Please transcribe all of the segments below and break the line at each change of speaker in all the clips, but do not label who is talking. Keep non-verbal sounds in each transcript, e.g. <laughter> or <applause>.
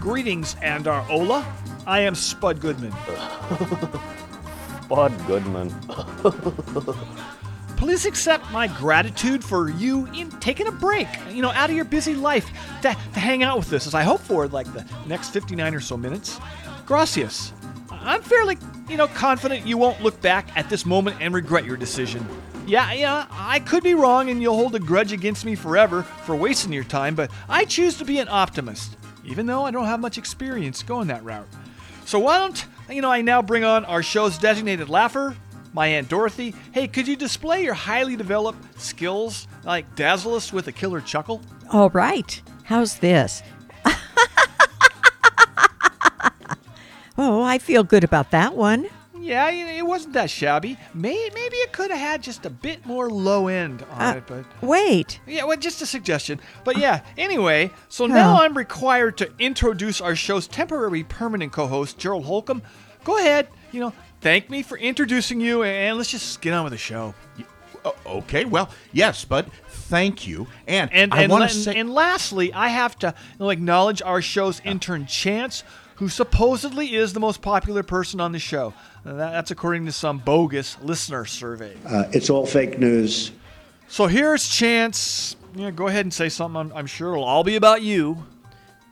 Greetings, Andar Ola. I am Spud Goodman.
Spud Goodman. <laughs>
Please accept my gratitude for you in taking a break, you know, out of your busy life to, to hang out with us as I hope for like the next 59 or so minutes. Gracias. I'm fairly, you know, confident you won't look back at this moment and regret your decision. Yeah, yeah, I could be wrong and you'll hold a grudge against me forever for wasting your time, but I choose to be an optimist, even though I don't have much experience going that route. So why don't, you know, I now bring on our show's designated laugher, my Aunt Dorothy. Hey, could you display your highly developed skills, like dazzle us with a killer chuckle?
All right. How's this? <laughs> oh, I feel good about that one.
Yeah, it wasn't that shabby. May, maybe it could have had just a bit more low end on
Uh,
it, but
Wait.
yeah, well, just a suggestion. But yeah, anyway, so now I'm required to introduce our show's temporary permanent co-host, Gerald Holcomb. Go ahead, you know, thank me for introducing you, and let's just get on with the show.
Okay, well, yes, Bud, thank you. And,
And
I
and,
want to say.
and lastly, I have to you know, acknowledge our show's intern Chance, who supposedly is the most popular person on the show. Uh, that's according to some bogus listener survey.
Uh, it's all fake news.
So here's Chance. Yeah, go ahead and say something. I'm, I'm sure it'll all be about you.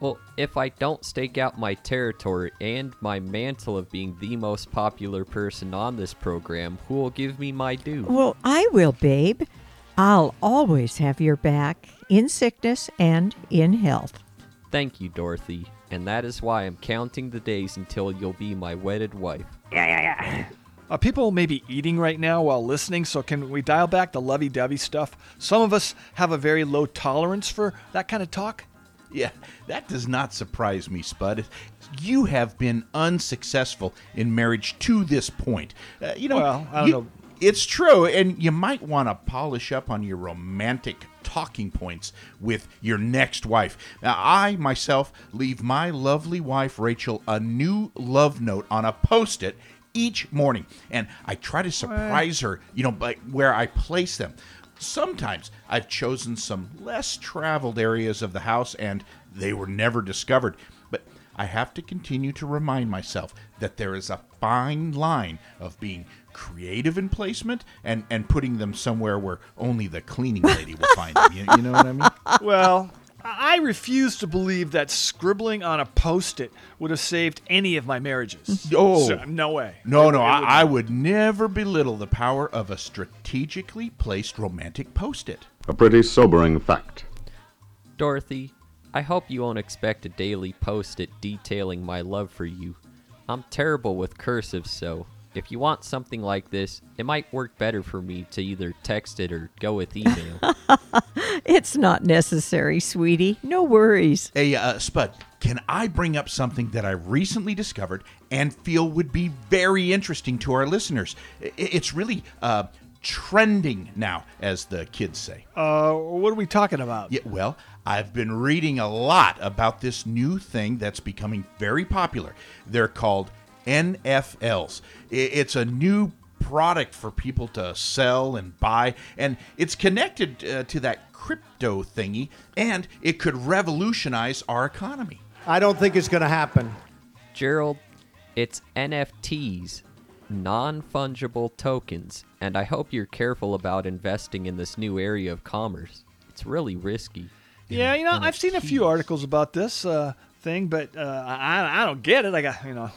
Well, if I don't stake out my territory and my mantle of being the most popular person on this program, who will give me my due?
Well, I will, babe. I'll always have your back in sickness and in health.
Thank you, Dorothy. And that is why I'm counting the days until you'll be my wedded wife. Yeah, yeah, yeah.
Uh, people may be eating right now while listening, so can we dial back the lovey dovey stuff? Some of us have a very low tolerance for that kind of talk.
Yeah, that does not surprise me, Spud. You have been unsuccessful in marriage to this point. Uh, you know,
Well, I don't
you-
know.
It's true, and you might want to polish up on your romantic talking points with your next wife. Now, I myself leave my lovely wife Rachel a new love note on a post-it each morning, and I try to surprise her. You know, by where I place them. Sometimes I've chosen some less traveled areas of the house and they were never discovered. But I have to continue to remind myself that there is a fine line of being creative in placement and, and putting them somewhere where only the cleaning lady will find them. You, you know what I mean? <laughs>
Well, I I refuse to believe that scribbling on a post it would have saved any of my marriages. <laughs>
Oh.
So, no way.
No,
It-
no,
it
I, I would never belittle the power of a strategically placed romantic post it.
A pretty sobering fact.
Dorothy, I hope you won't expect a daily post it detailing my love for you. I'm terrible with cursive, so if you want something like this, it might work better for me to either text it or go with email. <laughs>
It's not necessary, sweetie. No worries.
Hey, uh, Spud, can I bring up something that I recently discovered and feel would be very interesting to our listeners? It's really uh, trending now, as the kids say.
Uh, what are we talking about?
Yeah, well, I've been reading a lot about this new thing that's becoming very popular. They're called NFLs. It's a new product for people to sell and buy, and it's connected uh, to that crypto thingy, and it could revolutionize our economy.
I don't think it's going to happen.
Gerald, it's NFTs, non fungible tokens, and I hope you're careful about investing in this new area of commerce. It's really risky.
Yeah, you know, I've seen a few articles about this. Uh, thing, but uh, I I don't get it. I got you know,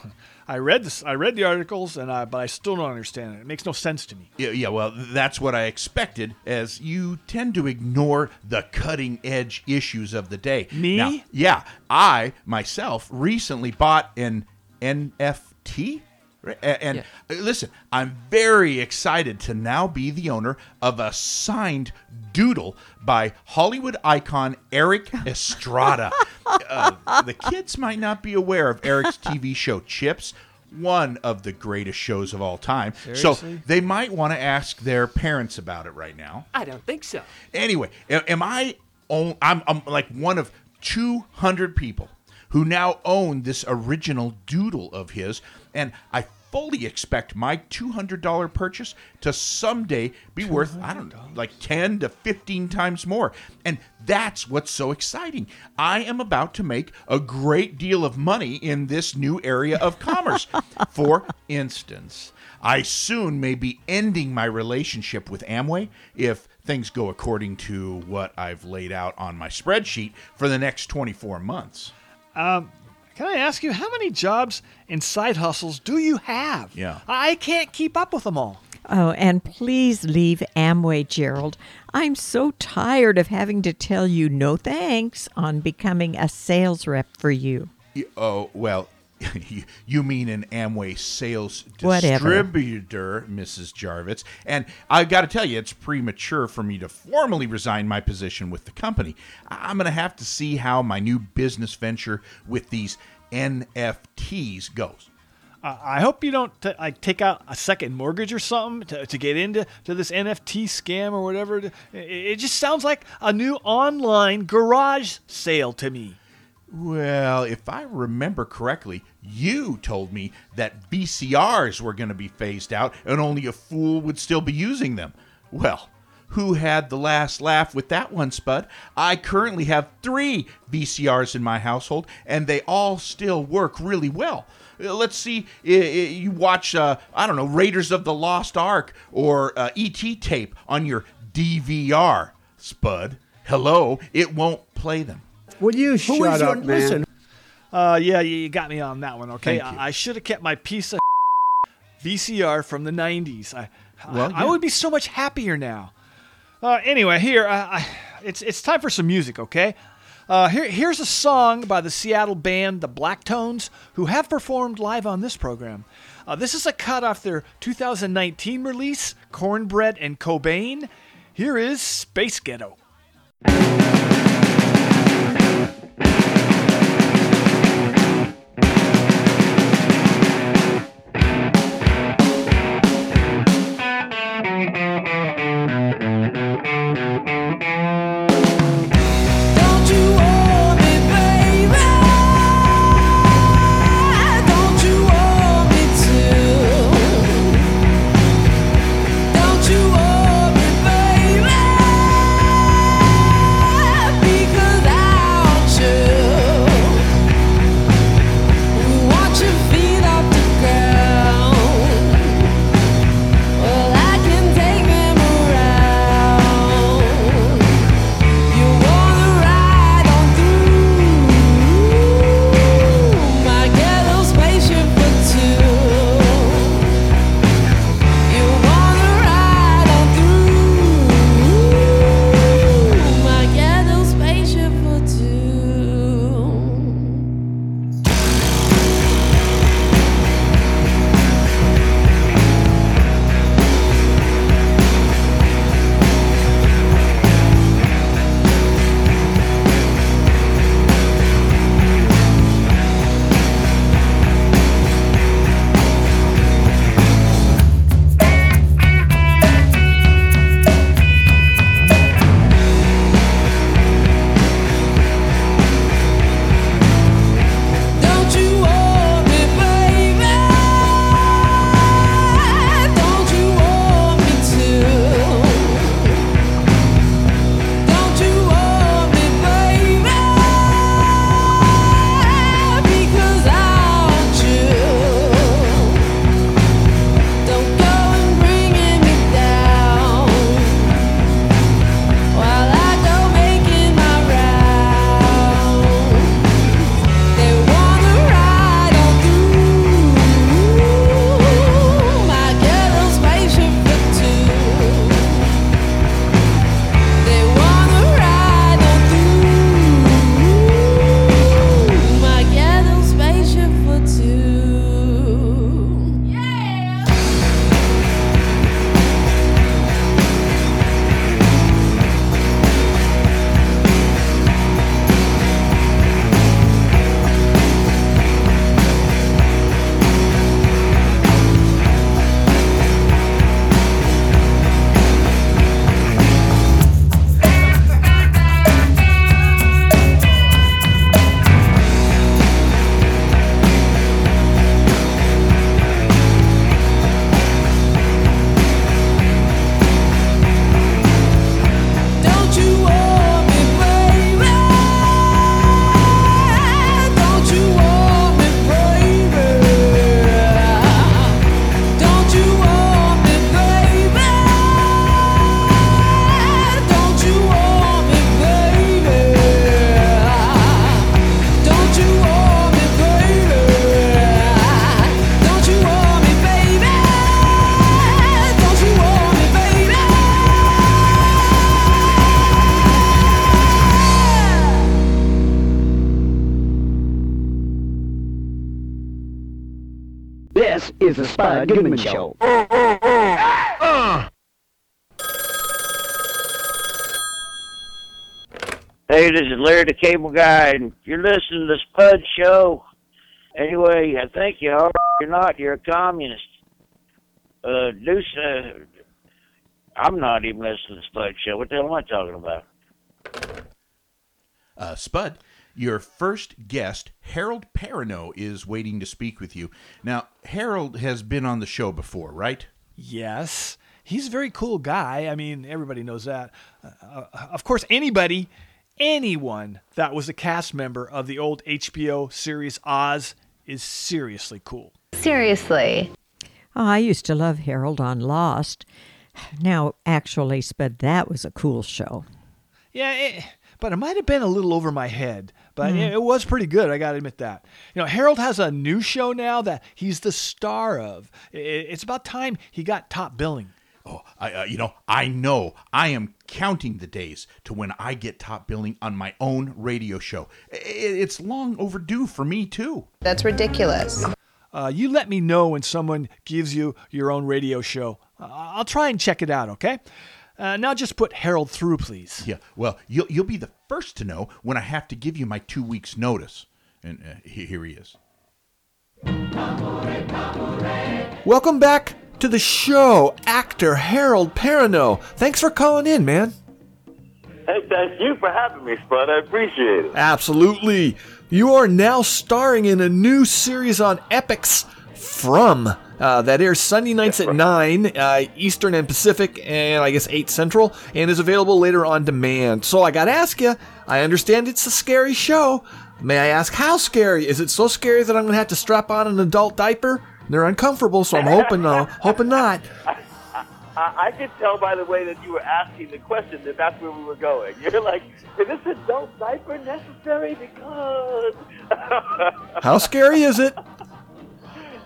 I read this, I read the articles, and I but I still don't understand it. It makes no sense to me.
Yeah, yeah, well, that's what I expected, as you tend to ignore the cutting edge issues of the day.
Me?
Now, yeah, I myself recently bought an NFT. Right? And uh, listen, I'm very excited to now be the owner of a signed doodle by Hollywood icon Erik <laughs> Estrada. uh, the kids might not be aware of Erik's <laughs> TV show Chips, one of the greatest shows of all time. So they might want to ask their parents about it right now.
I don't think so.
Anyway, am I? Own, I'm, I'm like one of 200 people who now own this original doodle of his, and I fully expect my $200 purchase to someday be worth I don't know, like 10 to 15 times more. And that's what's so exciting. I am about to make a great deal of money in this new area of commerce. <laughs> For instance, I soon may be ending my relationship with Amway if things go according to what I've laid out on my spreadsheet for the next 24 months.
Can I ask you how many jobs and side hustles do you have?
Yeah.
I can't keep up with them all.
Oh, and please leave Amway, Gerald. I'm so tired of having to tell you no thanks on becoming a sales rep for you.
Y- Oh, well, you- <laughs> you mean an Amway sales
Whatever.
distributor, Mrs. Jarvis. And I've got to tell you, it's premature for me to formally resign my position with the company. I- I'm going to have to see how my new business venture with these NFTs goes.
I I hope you don't t- like take out a second mortgage or something to, to get into to this NFT scam or whatever. It, it just sounds like a new online garage sale to me.
Well, if I remember correctly, you told me that VCRs were going to be phased out and only a fool would still be using them. Well, who had the last laugh with that one, Spud? I currently have three VCRs in my household, and they all still work really well. Uh, Let's see, you watch, uh, I don't know, Raiders of the Lost Ark or uh, ET tape on your DVR, Spud. Hello, it won't play them.
Will you
Who
shut
is
up,
your
man?
listen?
Uh, yeah, you you got me on that one. Okay,
Thank you.
I, I should have kept my piece of <laughs> VCR from the '90s. I,
Well,
I,
yeah.
I would be so much happier now. Uh, anyway, here, uh, I, it's it's time for some music. Okay, uh, here here's a song by the Seattle band the Black Tones, who have performed live on this program. Uh, this is a cut off their 2019 release, Cornbread and Cobain. Here is Space Ghetto.
Goodman Show.
Hey, this is Larry the Cable Guy, and you're listening to the Spud Show. Anyway, I think you are. You're not. You're a communist. Uh, Deuce, uh, I'm not even listening to the Spud Show. What the hell am I talking about?
Uh, Spud, your first guest, Harold Perrineau, is waiting to speak with you. Now, Harold has been on the show before, right?
Yes. He's a very cool guy. I mean, everybody knows that. Uh, uh, of course, anybody, anyone that was a cast member of the old HBO series Oz is seriously cool.
Seriously.
Oh, I used to love Harold on Lost. Now, actually, Spud, that was a cool show.
Yeah, it, but it might have been a little over my head. But
Hmm.
it, it was pretty good. I got to admit that. You know, Harold has a new show now that he's the star of. I- it's about time he got top billing.
Oh, I, uh, you know, I know. I am counting the days to when I get top billing on my own radio show. I- It's long overdue for me too.
That's ridiculous.
Uh, you let me know when someone gives you your own radio show. Uh, I'll try and check it out, okay? Uh, now just put Harold through, please.
Yeah. Well, you'll you'll be the first to know when I have to give you my two weeks notice. And uh, he- here he is.
Welcome back to the show, actor Harold Perrineau. Thanks for calling in, man.
Hey, thank you for having me, Spud. I appreciate it.
Absolutely. You are now starring in a new series on Epix from uh, that airs Sunday nights at 9 uh, Eastern and Pacific, and I guess 8 Central, and is available later on demand. So I got to ask you I understand it's a scary show. May I ask how scary? Is it so scary that I'm going to have to strap on an adult diaper? They're uncomfortable, so I'm hoping, uh, hoping not.
I, I could tell by the way that you were asking the question that that's where we were going. <laughs> You're like, is this adult diaper necessary? Because.
How scary is it?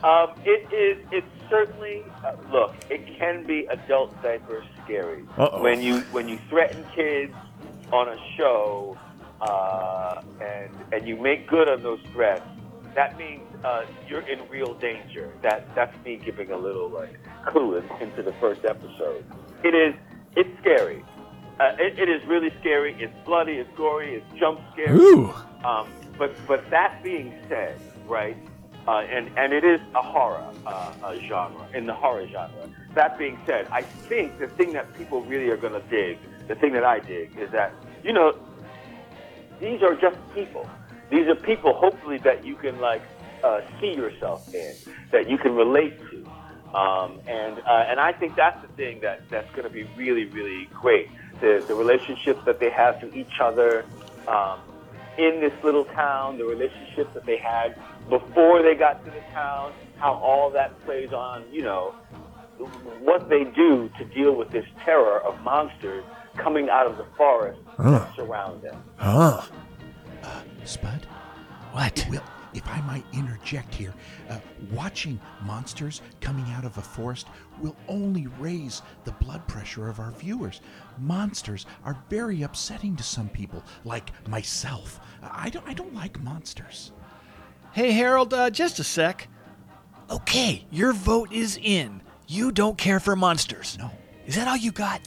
Um, it is. It's certainly. Uh, look, it can be adult diaper scary
Uh-oh.
when you when you threaten kids on a show, uh, and and you make good on those threats. That means uh, you're in real danger. That that's me giving a little like clue in, into the first episode. It is. It's scary. Uh, it, it is really scary. It's bloody. It's gory. It's jump scary.
Ooh.
Um, but but that being said, right, uh, and and it is a horror uh, uh, genre in the horror genre. That being said, I think the thing that people really are going to dig, the thing that I dig, is that you know these are just people. These are people, hopefully, that you can like uh, see yourself in, that you can relate to. Um, and uh, and I think that's the thing that that's going to be really really great. The the relationships that they have to each other um, in this little town, the relationships that they had before they got to the town, how all that plays on, you know, what they do to deal with this terror of monsters coming out of the forest that surround them.
Huh.
Uh, Spud?
What?
Well, if I might interject here, uh, watching monsters coming out of a forest will only raise the blood pressure of our viewers. Monsters are very upsetting to some people, like myself. I don't, I don't like monsters.
Hey, Harold, uh, just a sec. Okay, your vote is in. You don't care for monsters.
No.
Is that all you got?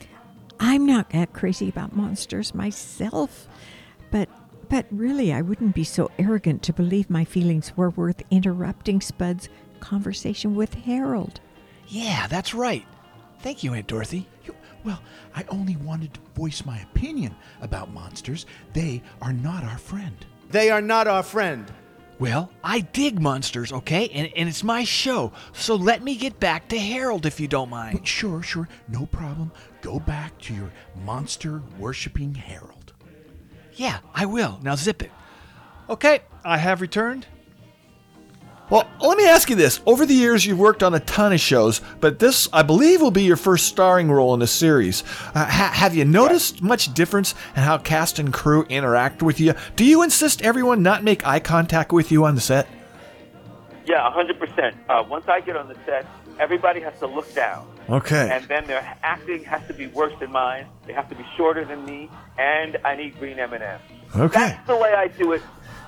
I'm not that crazy about monsters myself, but but really I wouldn't be so arrogant to believe my feelings were worth interrupting Spud's conversation with Harold.
Yeah, that's right. Thank you, Aunt Dorothy.
You- Well, I only wanted to voice my opinion about monsters. They are not our friend.
They are not our friend.
Well, I dig monsters, okay? And, and it's my show, so let me get back to Harold if you don't mind.
Sure, sure, no problem. Go back to your monster worshipping Harold.
Yeah, I will. Now zip it. Okay, I have returned. Well, let me ask you this. Over the years, you've worked on a ton of shows, but this, I believe, will be your first starring role in a series. Uh, ha- have you noticed much difference in how cast and crew interact with you? Do you insist everyone not make eye contact with you on the set?
Yeah, 100%. Uh, once I get on the set, everybody has to look down.
Okay.
And then their acting has to be worse than mine. They have to be shorter than me, and I need green M&Ms.
Okay.
That's the way I do it.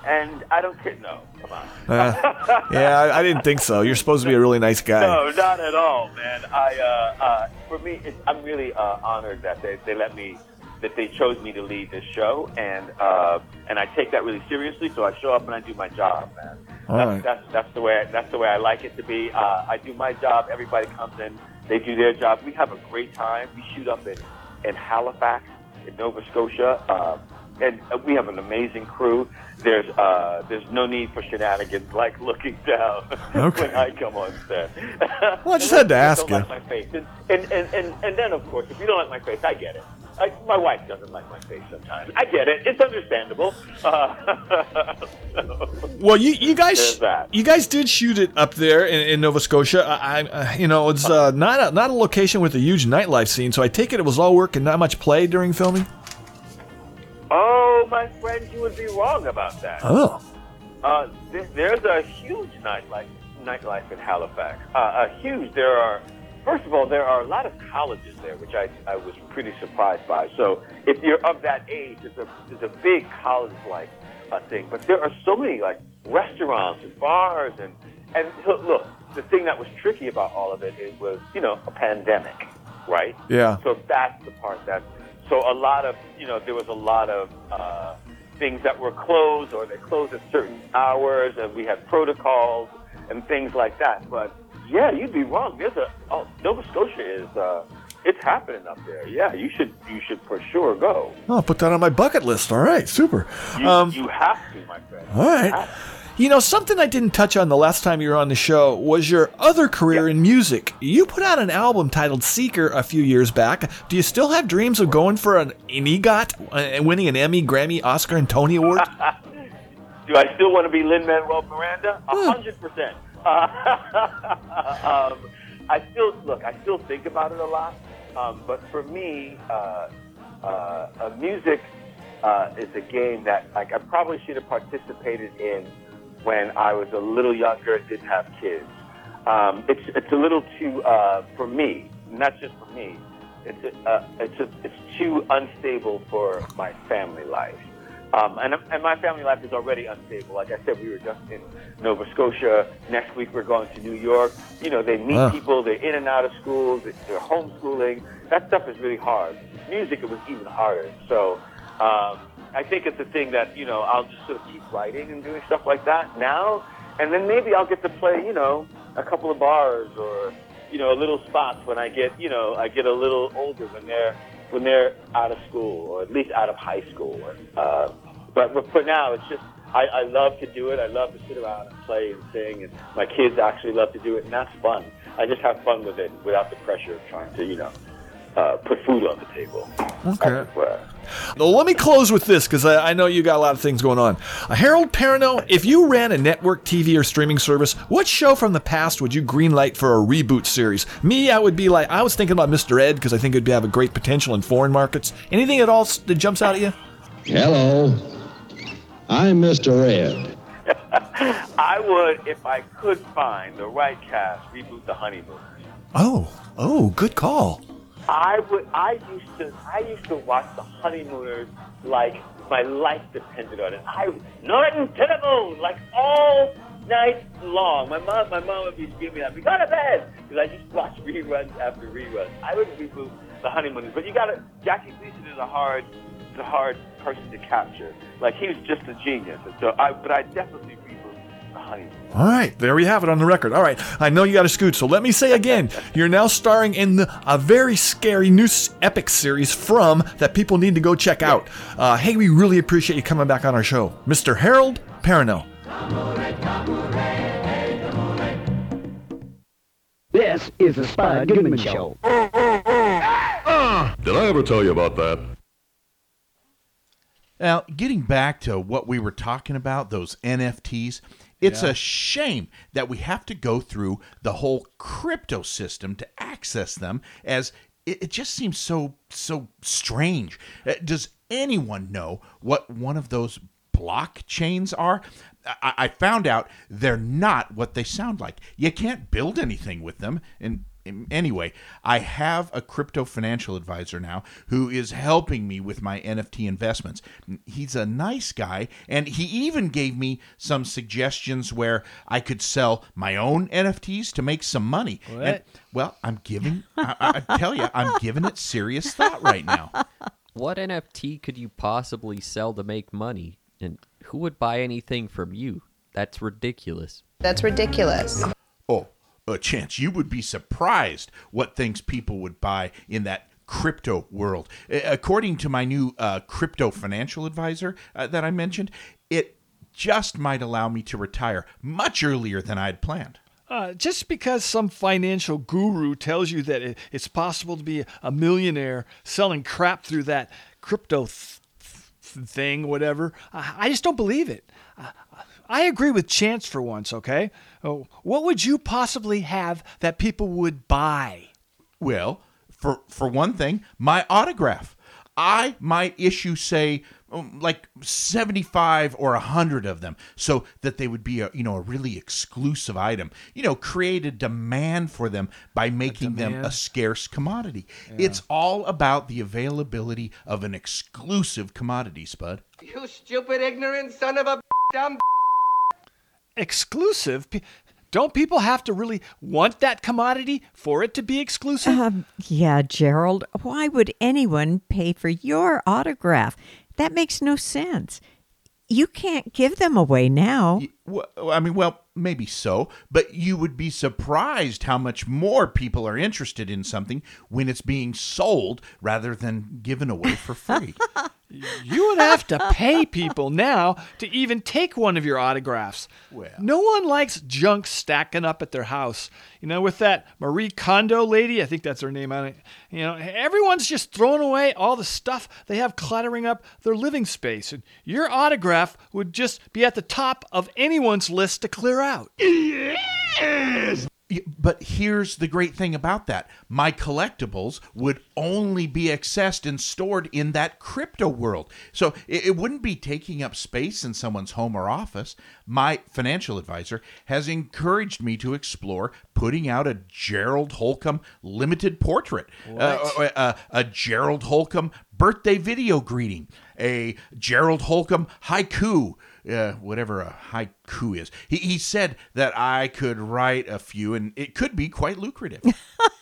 And I don't care. No, come on.
Uh, yeah, I, I didn't think so. You're supposed to be a really nice guy.
No, not at all, man. I, uh, uh, for me, it's, I'm really uh, honored that they, they let me, that they chose me to lead this show, and uh, and I take that really seriously. So I show up and I do my job, man.
All
that's,
right.
that's that's the way that's the way I like it to be. Uh, I do my job. Everybody comes in, they do their job. We have a great time. We shoot up in in Halifax, in Nova Scotia. And uh, we have an amazing crew. There's uh, there's no need for shenanigans like looking down <laughs>
Okay.
when I come on set. <laughs>
Well, I just had to ask
don't
you.
Like my face, and, and, and, and, and then of course, if you don't like my face, I get it. I, my wife doesn't like my face sometimes. I get it. It's understandable. <laughs> Uh,
Well, you you guys you guys did shoot it up there in, in Nova Scotia. I, I uh, you know it's uh, not a, not a location with a huge nightlife scene, so I take it it was all work and not much play during filming.
Oh, my friend, you would be wrong about that.
Oh,
Uh, th- there's a huge nightlife nightlife in Halifax. Uh, a huge. There are. First of all, there are a lot of colleges there, which I, I was pretty surprised by. So if you're of that age, it's a it's a big college-like uh, thing. But there are so many like restaurants and bars and and look, look, the thing that was tricky about all of it, it was you know a pandemic, right?
Yeah.
So that's the part that. So a lot of you know there was a lot of uh, things that were closed or they closed at certain hours, and we had protocols and things like that. But yeah, you'd be wrong. There's a oh, Nova Scotia is uh, it's happening up there. Yeah, you should you should for sure go.
Oh, I'll put that on my bucket list. All right, super.
You,
Um,
you have to, my friend.
all right. You know, something I didn't touch on the last time you were on the show was your other career in music. You put out an album titled Seeker a few years back. Do you still have dreams of going for an, an EGOT uh, and winning an Emmy, Grammy, Oscar, and Tony Award? <laughs>
Do I still want to be Lin Manuel Miranda? A hundred percent. <laughs> Um, I still look. I still think about it a lot. Um, but for me, uh, uh, uh, music uh, is a game that like I probably should have participated in when I was a little younger and didn't have kids. Um, it's it's a little too uh, for me, not just for me. It's a, uh, it's a, it's too unstable for my family life. Um, and, and my family life is already unstable. Like I said, we were just in Nova Scotia. Next week, we're going to New York. You know, they meet
Wow.
people. They're in and out of schools. They're homeschooling. That stuff is really hard. Music, it was even harder. So um, I think it's a thing that, you know, I'll just sort of keep writing and doing stuff like that now. And then maybe I'll get to play, you know, a couple of bars or, you know, a little spots when I get, you know, I get a little older when they're when they're out of school or at least out of high school. Uh, but, for now, it's just I, I love to do it. I love to sit around and play and sing, and my kids actually love to do it, and that's fun. I just have fun with it without the pressure of trying to, you know, uh, put food on the table.
Okay.
Well,
Well, let me close with this because I, I know you got a lot of things going on. Uh, Harold Perrineau, if you ran a network TV or streaming service, what show from the past would you greenlight for a reboot series? Me, I would be like, I was thinking about Mr. Ed because I think it'd have a great potential in foreign markets. Anything at all that jumps out at you?
Hello, I'm Mr. Ed. <laughs> <laughs>
I would, if I could find the right cast, reboot the honeymoon.
Oh, oh, good call.
I would. I used to. I used to watch the honeymooners like my life depended on it. I Norton to the moon like all night long. My mom, my mom would be screaming at me, "Go to bed!" Because I just watch <laughs> reruns after reruns. I would reboot the honeymooners, but you got to. Jackie Gleason is a hard, is a hard person to capture. Like he was just a genius, and so I. But I definitely.
All right, there we have it on the record. All right, I know you got to scoot, so let me say again, you're now starring in the, a very scary new epic series from that people need to go check out. Uh, hey, we really appreciate you coming back on our show, Mr. Harold Perrineau.
This is the Spud Goodman Show.
Did I ever tell you about that?
Now, getting back to what we were talking about, those NFTs, it's
Yeah.
a shame that we have to go through the whole crypto system to access them as it, it just seems so so strange. Uh, Does anyone know what one of those blockchains are? I, I found out they're not what they sound like. You can't build anything with them, and anyway, I have a crypto financial advisor now who is helping me with my NFT investments. He's a nice guy, and he even gave me some suggestions where I could sell my own NFTs to make some money.
What?
And, well, I'm giving, I, I tell you, I'm giving it serious thought right now.
What NFT could you possibly sell to make money? And who would buy anything from you? That's ridiculous.
That's ridiculous.
A chance you would be surprised what things people would buy in that crypto world. According to my new uh, crypto financial advisor uh, that I mentioned, it just might allow me to retire much earlier than I'd planned.
Uh, just because some financial guru tells you that it, it's possible to be a millionaire selling crap through that crypto th- th- thing, whatever, I, I just don't believe it. I, I agree with Chance for once, okay? Oh, what would you possibly have that people would buy?
Well, for for one thing, my autograph. I might issue, say, um, like seventy-five or hundred of them, so that they would be a you know a really exclusive item. You know, create a demand for them by making them a scarce commodity. It's all about the availability of an exclusive commodity, Spud.
You stupid, ignorant son of a dumb.
Exclusive? Don't people have to really want that commodity for it to be exclusive?
Um, yeah, Gerald. Why would anyone pay for your autograph? That makes no sense. You can't give them away now.
Well, I mean, well, maybe so, but you would be surprised how much more people are interested in something when it's being sold rather than given away for free. <laughs>
You would have to pay people now to even take one of your autographs.
Well.
no one likes junk stacking up at their house. You know, with that Marie Kondo lady, I think that's her name. on don't, you know, everyone's just throwing away all the stuff they have cluttering up their living space, and your autograph would just be at the top of anyone's list to clear out.
Y- But here's the great thing about that. My collectibles would only be accessed and stored in that crypto world. So it, it wouldn't be taking up space in someone's home or office. My financial advisor has encouraged me to explore putting out a Gerald Holcomb limited portrait, uh,
What?
uh, a Gerald Holcomb birthday video greeting, a Gerald Holcomb haiku, uh, whatever a haiku is. He, he said that I could write a few and it could be quite lucrative.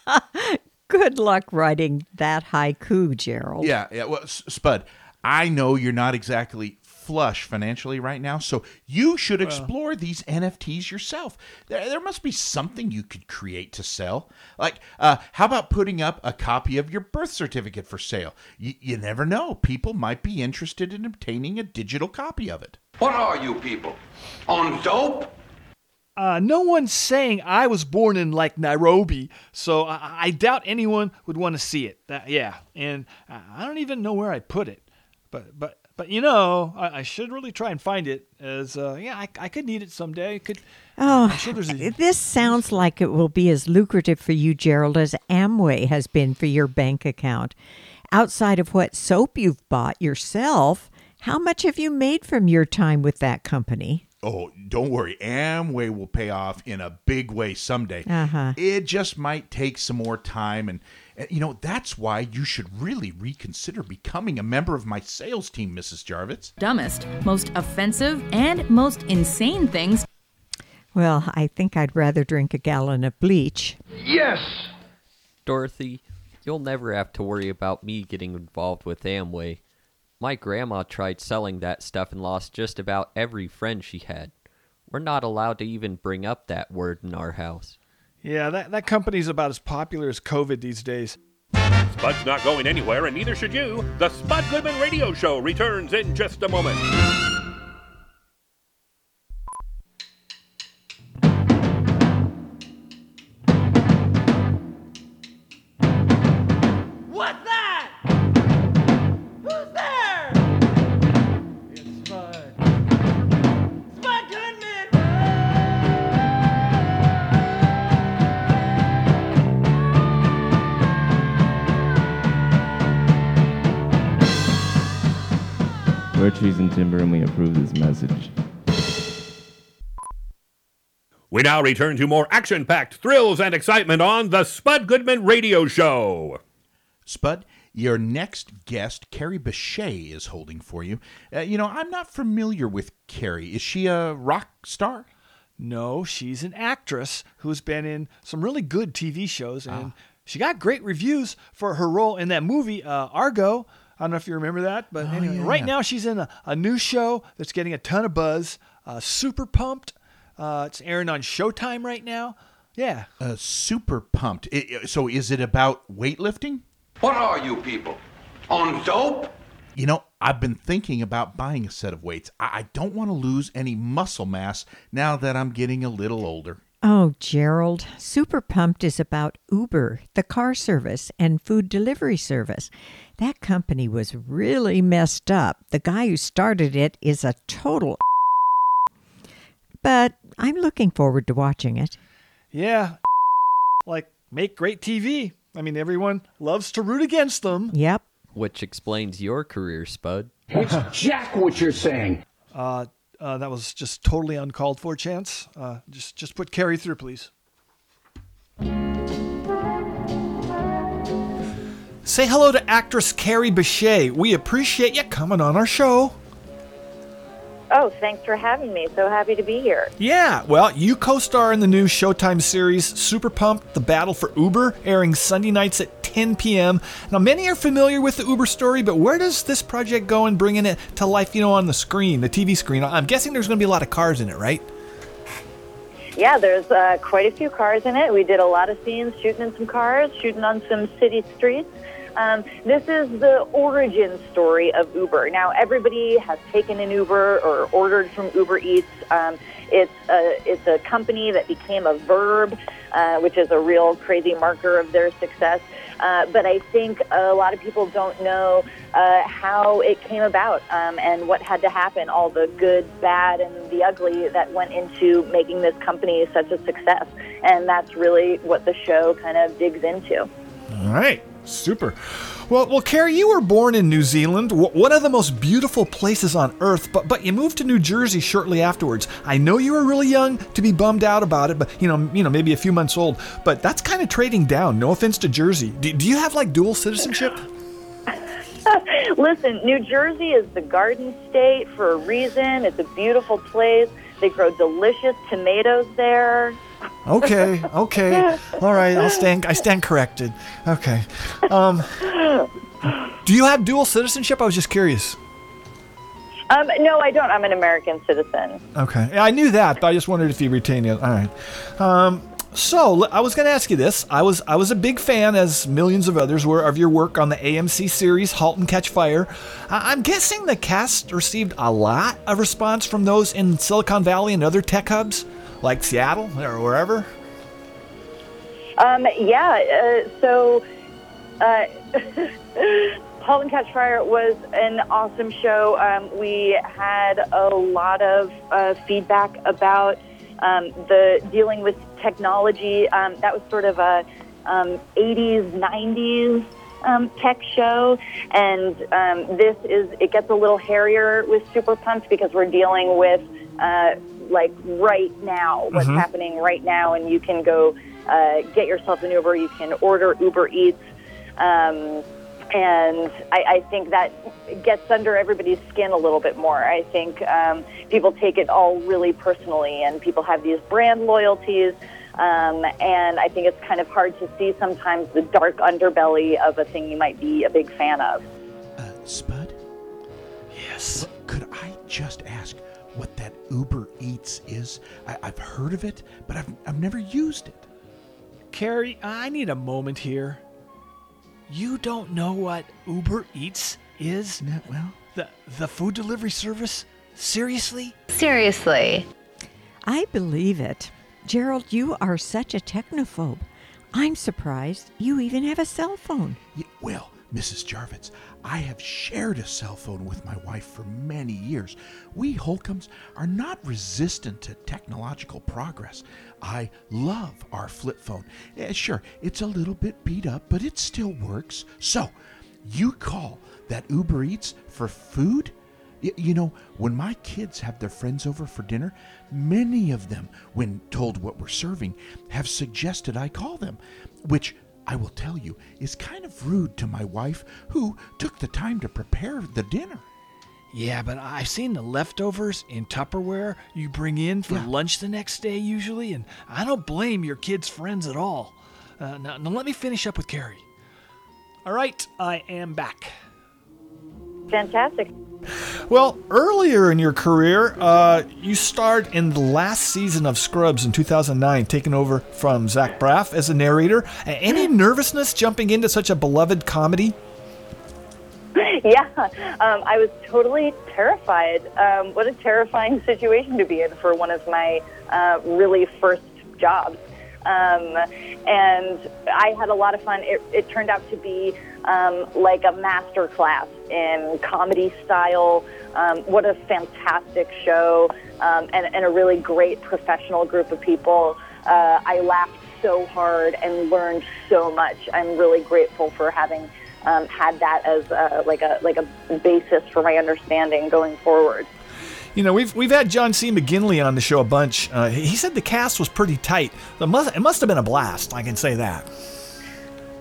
<laughs>
Good luck writing that haiku, Gerald.
yeah, yeah. Well, Spud, I know you're not exactly flush financially right now, so you should explore these NFTs yourself. There, there must be something you could create to sell. Like, uh, how about putting up a copy of your birth certificate for sale? Y- you never know. People might be interested in obtaining a digital copy of it.
What are you people? On dope?
Uh, no one's saying I was born in like Nairobi, so I, I doubt anyone would want to see it. That, yeah, and I I don't even know where I put it, but but but you know, I, I should really try and find it. As uh, yeah, I, I could need it someday. Could
Oh,
sure a, <laughs>
this sounds like it will be as lucrative for you, Gerald, as Amway has been for your bank account. Outside of what soap you've bought yourself, how much have you made from your time with that company?
Oh, don't worry. Amway will pay off in a big way someday.
Uh-huh.
It just might take some more time. And, and, you know, that's why you should really reconsider becoming a member of my sales team, Mrs. Jarvitz.
Dumbest, most offensive, and most insane things.
Well, I think I'd rather drink a gallon of bleach.
Yes!
Dorothy, you'll never have to worry about me getting involved with Amway. My grandma tried selling that stuff and lost just about every friend she had. We're not allowed to even bring up that word in our house.
yeah, that that company's about as popular as COVID these days.
Spud's not going anywhere, and neither should you. The Spud Goodman Radio Show returns in just a moment.
We approve this message.
We now return to more action packed thrills and excitement on The Spud Goodman Radio Show.
Spud, your next guest, Kerry Bishe, is holding for you. Uh, you know, I'm not familiar with Kerry. Is she a rock star?
No, she's an actress who's been in some really good TV shows, and she got great reviews for her role in that movie uh, Argo. I don't know if you remember that, but anyway,
yeah.
right now she's in a, a new show that's getting a ton of buzz. Uh, Super Pumped. Uh, it's airing on Showtime right now. Yeah.
Uh, super pumped. I- I- so, is it about weightlifting?
What are you people? On dope?
You know, I've been thinking about buying a set of weights. I, I don't want to lose any muscle mass now that I'm getting a little older.
Oh, Gerald, Super Pumped is about Uber, the car service and food delivery service. That company was really messed up. The guy who started it is a total. <laughs> But I'm looking forward to watching it.
Yeah. Like, make great TV. I mean, everyone loves to root against them.
Yep.
Which explains your career, Spud.
It's Jack what you're saying.
Uh, uh, that was just totally uncalled for, Chance. Uh, just, just put Kerry through, please. Say hello to actress Kerry Bishe. We appreciate you coming on our show.
Oh, thanks for having me. So happy to be here.
Yeah, well, you co star in the new Showtime series Super Pumped The Battle for Uber, airing Sunday nights at 10 p.m. Now, many are familiar with the Uber story, but where does this project go in bringing it to life, you know, on the screen, the TV screen? I'm guessing there's going to be a lot of cars in it, right?
Yeah, there's uh, quite a few cars in it. We did a lot of scenes shooting in some cars, shooting on some city streets. Um, this is the origin story of Uber. Now, everybody has taken an Uber or ordered from Uber Eats. Um, it's a it's a company that became a verb, uh, which is a real crazy marker of their success. Uh, but I think a lot of people don't know uh, how it came about um, and what had to happen, all the good, bad, and the ugly that went into making this company such a success. And that's really what the show kind of digs into.
All right, super. Well, well, Kerry, you were born in New Zealand, w- one of the most beautiful places on earth, but but you moved to New Jersey shortly afterwards. I know you were really young to be bummed out about it, but you know, you know, maybe a few months old. But that's kind of trading down. No offense to Jersey. Do, do you have like dual citizenship? <laughs>
Listen, New Jersey is the garden state for a reason. It's a beautiful place. They grow delicious tomatoes there.
Okay, okay, all right. I'll stand. I stand corrected. Okay. Um, do you have dual citizenship? I was just curious.
Um, no, I don't. I'm an American citizen.
Okay, Yeah, I knew that, but I just wondered if you retain it. All right. Um, so I was going to ask you this. I was I was a big fan, as millions of others were, of your work on the AMC series *Halt and Catch Fire*. I'm guessing the cast received a lot of response from those in Silicon Valley and other tech hubs, like Seattle or wherever.
Um, yeah, uh, so uh, <laughs> *Halt and Catch Fire* was an awesome show. Um, we had a lot of uh, feedback about um, the dealing with technology. Um, that was sort of a um, 80s, 90s um, tech show, and um, this is it gets a little hairier with Super Pumped because we're dealing with uh, like right now, what's
Mhm.
happening right now, and you can go uh, get yourself an Uber. You can order Uber Eats. Um, and I, I think that gets under everybody's skin a little bit more. I think um, people take it all really personally, and people have these brand loyalties. Um, and I think it's kind of hard to see sometimes the dark underbelly of a thing you might be a big fan of.
Spud?
Yes.
Could I just ask what that Uber Eats is? I, I've heard of it, but I've, I've never used it.
Kerry, I need a moment here. You don't know what Uber Eats is?
well,
the the food delivery service. Seriously?
Seriously.
I believe it. Gerald, you are such a technophobe. I'm surprised you even have a cell phone.
Y- well, Mrs. Jarvis, I have shared a cell phone with my wife for many years. We Holcombs are not resistant to technological progress. I love our flip phone. Eh, sure, it's a little bit beat up, but it still works. So, you call that Uber Eats for food? You know, when my kids have their friends over for dinner, many of them, when told what we're serving, have suggested I call them, which I will tell you is kind of rude to my wife, who took the time to prepare the dinner.
Yeah, but I've seen the leftovers in Tupperware you bring in for lunch the next day usually, and I don't blame your kids' friends at all. Uh, now, now let me finish up with Kerry. All right, I am back.
Fantastic.
Well, earlier in your career, uh, you starred in the last season of Scrubs in 2009, taking over from Zach Braff as a narrator. Any nervousness jumping into such a beloved comedy? <laughs>
yeah, um, I was totally terrified. Um, what a terrifying <laughs> situation to be in for one of my uh, really first jobs. Um, and I had a lot of fun. It, it turned out to be um, like a master class in comedy style. Um, what a fantastic show, um, and, and a really great professional group of people. Uh, I laughed so hard and learned so much. I'm really grateful for having um, had that as like a like a basis for my understanding going forward.
You know, we've we've had John C. McGinley on the show a bunch. Uh, he said the cast was pretty tight. It must, it must have been a blast. I can say that.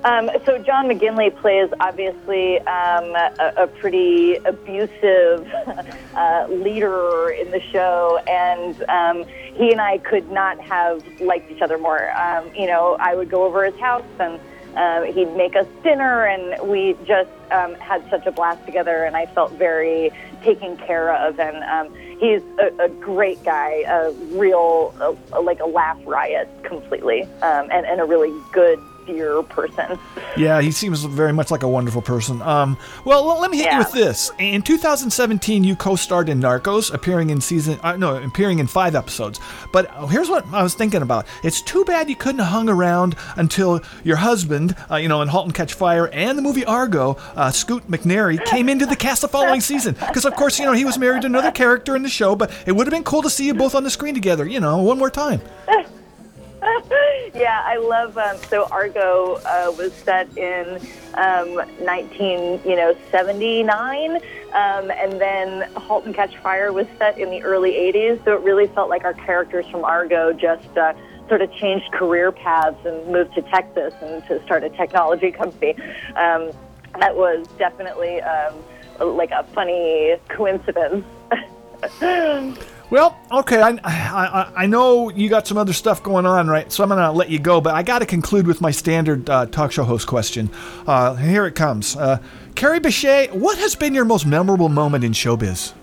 Um, so John McGinley plays obviously um, a, a pretty abusive <laughs> uh, leader in the show, and um, he and I could not have liked each other more. Um, you know, I would go over his house and. Uh, he'd make us dinner, and we just um, had such a blast together. And I felt very taken care of. And um, he's a, a great guy, a real uh, like a laugh riot completely, um, and, and a really good, dear person.
Yeah, he seems very much like a wonderful person. Um, well, let me hit you with this. In 2017, you co-starred in Narcos, appearing in season uh, no, appearing in five episodes. But uh, here's what I was thinking about. It's too bad you couldn't have hung around until your husband, uh, you know, in *Halt and Catch Fire* and the movie *Argo*, uh, Scoot McNairy, came into the cast the following season. Because of course, you know, he was married to another character in the show. But it would have been cool to see you both on the screen together. You know, one more time. <laughs>
yeah, I love. Um, so Argo uh, was set in um, 19, you know, 79, um, and then *Halt and Catch Fire* was set in the early 80s. So it really felt like our characters from Argo just uh, sort of changed career paths and moved to Texas and to start a technology <laughs> company. Um, that was definitely um, like a funny coincidence. <laughs>
Well, okay, I, I, I know you got some other stuff going on, right? So I'm going to let you go, but I got to conclude with my standard uh, talk show host question. Uh, here it comes. Uh, Kerry Bishe, what has been your most memorable moment in showbiz?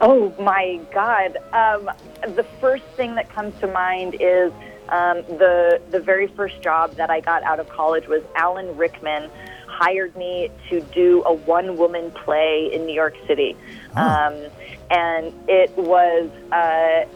Oh my God! Um, the first thing that comes to mind is um, the the very first job that I got out of college was Alan Rickman hired me to do a one woman play in New York City, um, and it was. Uh,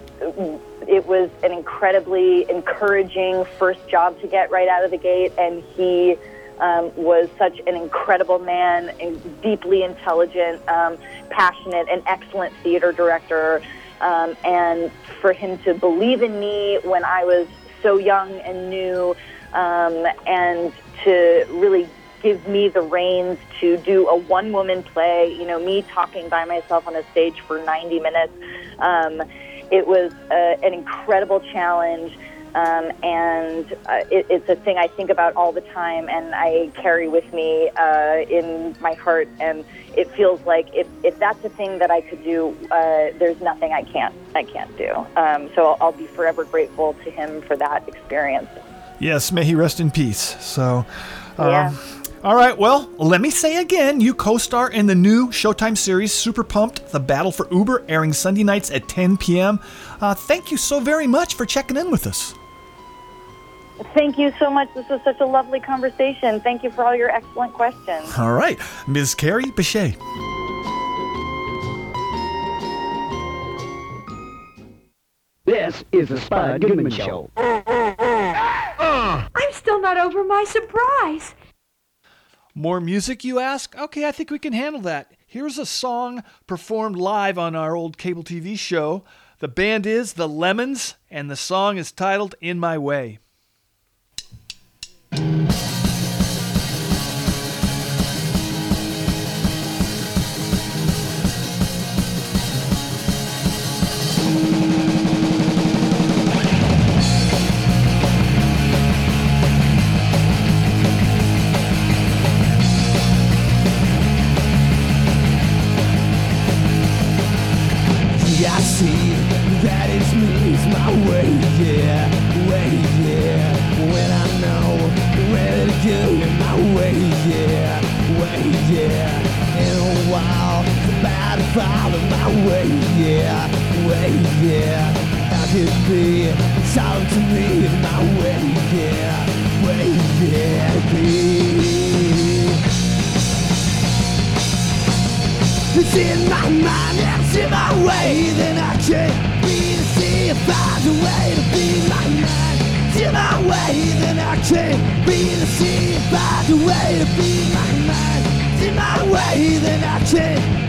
it was an incredibly encouraging first job to get right out of the gate, and he um, was such an incredible man and deeply intelligent, um, passionate, and excellent theater director. Um, and for him to believe in me when I was so young and new, um, and to really give me the reins to do a one woman play, you know, me talking by myself on a stage for 90 minutes. Um, it was uh, an incredible challenge. Um, and uh, it, it's a thing I think about all the time, and I carry with me uh, in my heart. And it feels like if, if that's a thing that I could do, uh, there's nothing I can't I can't do. Um, so I'll, I'll be forever grateful to him for that experience.
Yes, may he rest in peace. So, um,
Yeah.
All right, well, let me say again you co star in the new Showtime series Super Pumped The Battle for Uber, airing Sunday nights at 10 p.m. Uh, thank you so very much for checking in with us.
Thank you so much. This was such a lovely conversation. Thank you for all your excellent questions.
All right, Ms. Kerry Bishe.
This is the Spud Goodman Show. <laughs>
I'm still not over my surprise.
More music, you ask? Okay, I think we can handle that. Here's a song performed live on our old cable TV show. The band is The Lemons, and the song is titled In My Way.
Talk to me in my way, yeah, way, yeah, be. It's in my mind, it's in my way, then I can't be to see find a way to be my. It's in my way, then I can't be to see find a way to be my. It's in my way, then I can't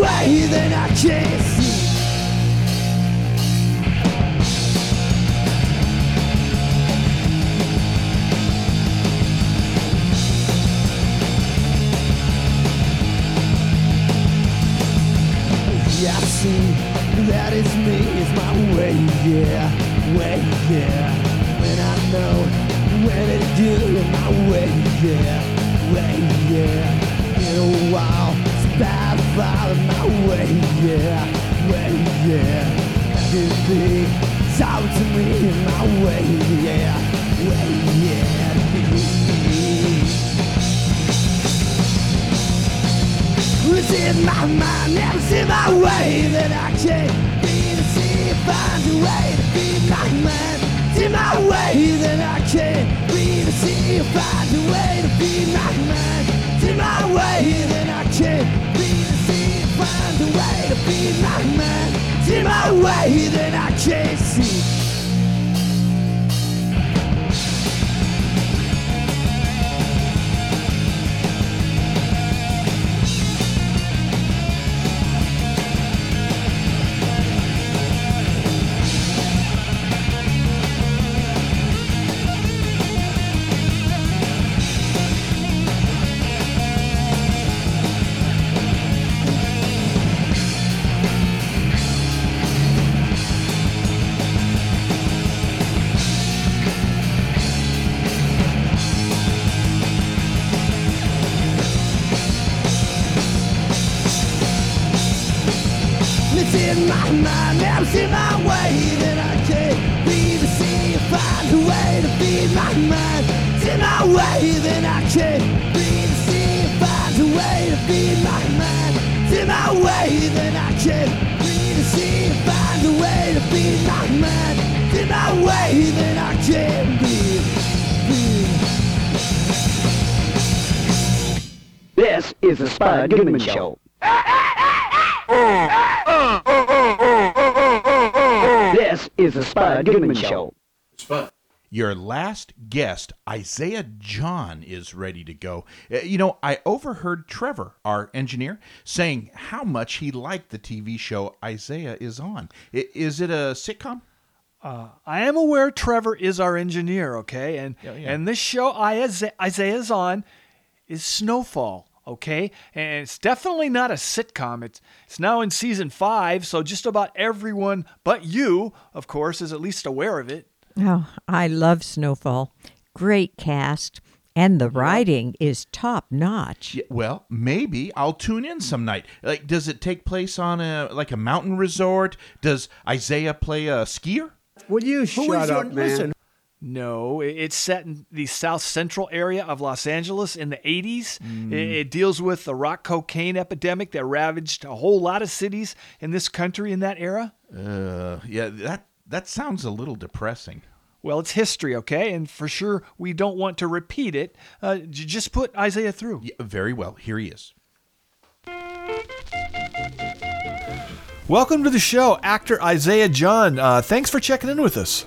way, then I can't see. That it's me, it's my way, yeah, way, yeah. When I know when to do it my way, yeah, way, yeah. In a while, it's bad follow my way, yeah, way, yeah. Could be talk to me my way, yeah, way, yeah. It's in my mind, never see my way that I can't be to see find a way to be my man. In my way that I can't be to see find a way to be my man. In my way that I can't be to see find a way to be my man. In my way that I can't see.
Goodman Show. This is the Spud Goodman Show.
Your last guest, Isaiah John, is ready to go. Uh, You know, I overheard Trevor, our engineer, saying how much he liked the TV show Isaiah is on. Is it a sitcom?
Uh, I am aware Trevor is our engineer, okay? And
Yeah, yeah.
and this show Isaiah Isaiah's on is Snowfall, okay? And it's definitely not a sitcom. It's it's now in season 5, so just about everyone but you, of course, is at least aware of it.
Oh, I love Snowfall. Great cast, and the writing is top notch.
Yeah, well, maybe I'll tune in some night. Like, does it take place on a like a mountain resort? Does Isaiah play a skier?
Will you shut up, man?
Listen. No, it's set in the south central area of Los Angeles in the 80s.
Mm.
It deals with the rock cocaine epidemic that ravaged a whole lot of cities in this country in that era.
Uh, yeah, that that sounds a little depressing.
Well, it's history, okay? And for sure, we don't want to repeat it. Uh, just put Isaiah through.
Yeah, very well. Here he is.
Welcome to the show, actor Isaiah John. Uh, thanks for checking in with us.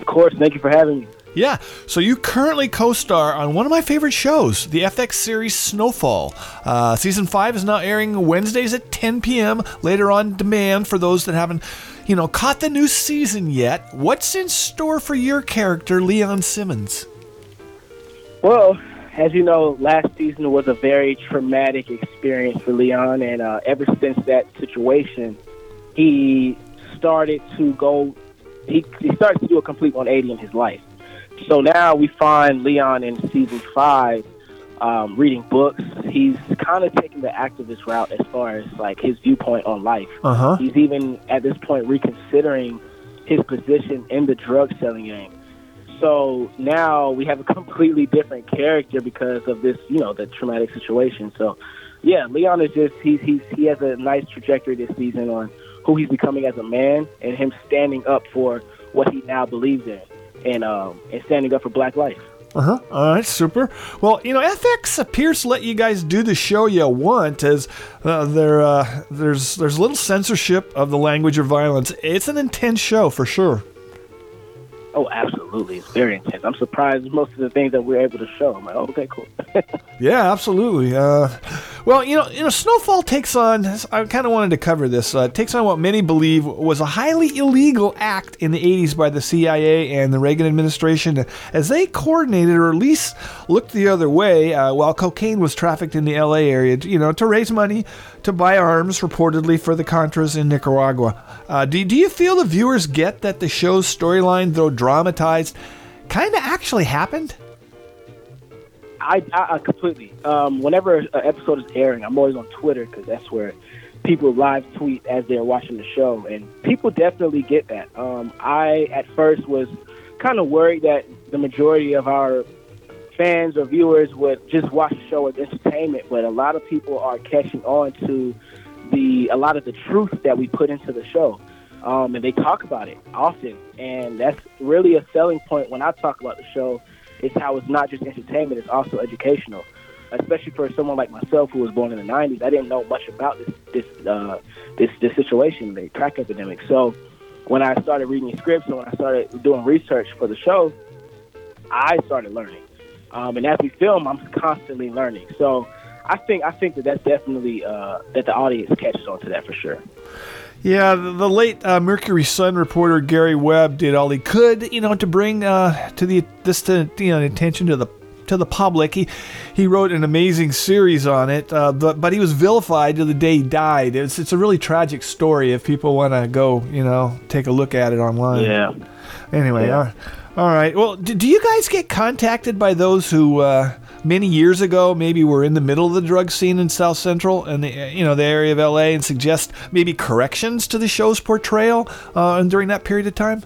Of course, thank you for having me.
Yeah, so you currently co star on one of my favorite shows, the FX series Snowfall. Uh, season 5 is now airing Wednesdays at 10 p.m., later on demand for those that haven't, you know, caught the new season yet. What's in store for your character, Leon Simmons?
Well, as you know, last season was a very traumatic experience for Leon, and uh, ever since that situation, he started to go. He, he started to do a complete 180 in his life. So now we find Leon in season five um, reading books. He's kind of taking the activist route as far as like his viewpoint on life.
Uh-huh.
He's even at this point reconsidering his position in the drug selling game. so now we have a <laughs> completely different character because of this, you know, the traumatic situation. So, yeah, Leon is just he's he's he has a nice trajectory this season on who he's becoming as a man and him standing up for what he now believes in and um and standing up for Black life.
Uh huh. All right, super. Well, you know, FX appears to let you guys do the show you want, as uh, there uh, there's there's little censorship of the language or violence. It's an intense show for sure.
Oh, absolutely. It's very intense. I'm surprised most of the things that we're able to show. I'm like, oh, okay, cool. <laughs>
Yeah, absolutely. Uh, well, you know, you know, Snowfall takes on. I kind of wanted to cover this. Uh, takes on what many believe was a highly illegal act in the '80s by the CIA and the Reagan administration, as they coordinated or at least looked the other way uh, while cocaine was trafficked in the LA area. You know, to raise money to buy arms, reportedly for the Contras in Nicaragua. Uh, do, do you feel the viewers get that the show's storyline, though dramatized, kind of actually happened?
I, I, I completely. Um, whenever an episode is airing, I'm always on Twitter because that's where people live tweet as they're watching the show, and people definitely get that. Um, I at first was kind of worried that the majority of our fans or viewers would just watch the show as entertainment, but a lot of people are catching on to the a lot of the truth that we put into the show. Um, and they talk about it often, and that's really a selling point when I talk about the show is how it's not just entertainment; it's also educational. Especially for someone like myself who was born in the '90s, I didn't know much about this this uh, this this situation, the crack epidemic. So when I started reading scripts and when I started doing research for the show, I started learning. Um, and as we film, I'm constantly learning. So I think I think that that's definitely uh, that the audience catches on to that for sure.
Yeah, the, the late uh, Mercury Sun reporter Gary Webb did all he could, you know, to bring uh, to the this to you know attention to the to the public. He he wrote an amazing series on it, uh, but but he was vilified to the day he died. It's it's a really tragic story. If people want to go, you know, take a look at it online.
Yeah.
Anyway,
Yeah.
all right. all right. Well, do, do you guys get contacted by those who? Uh, Many years ago, maybe we were in the middle of the drug scene in South Central and the you know the area of LA, and suggest maybe corrections to the show's portrayal uh, during that period of time.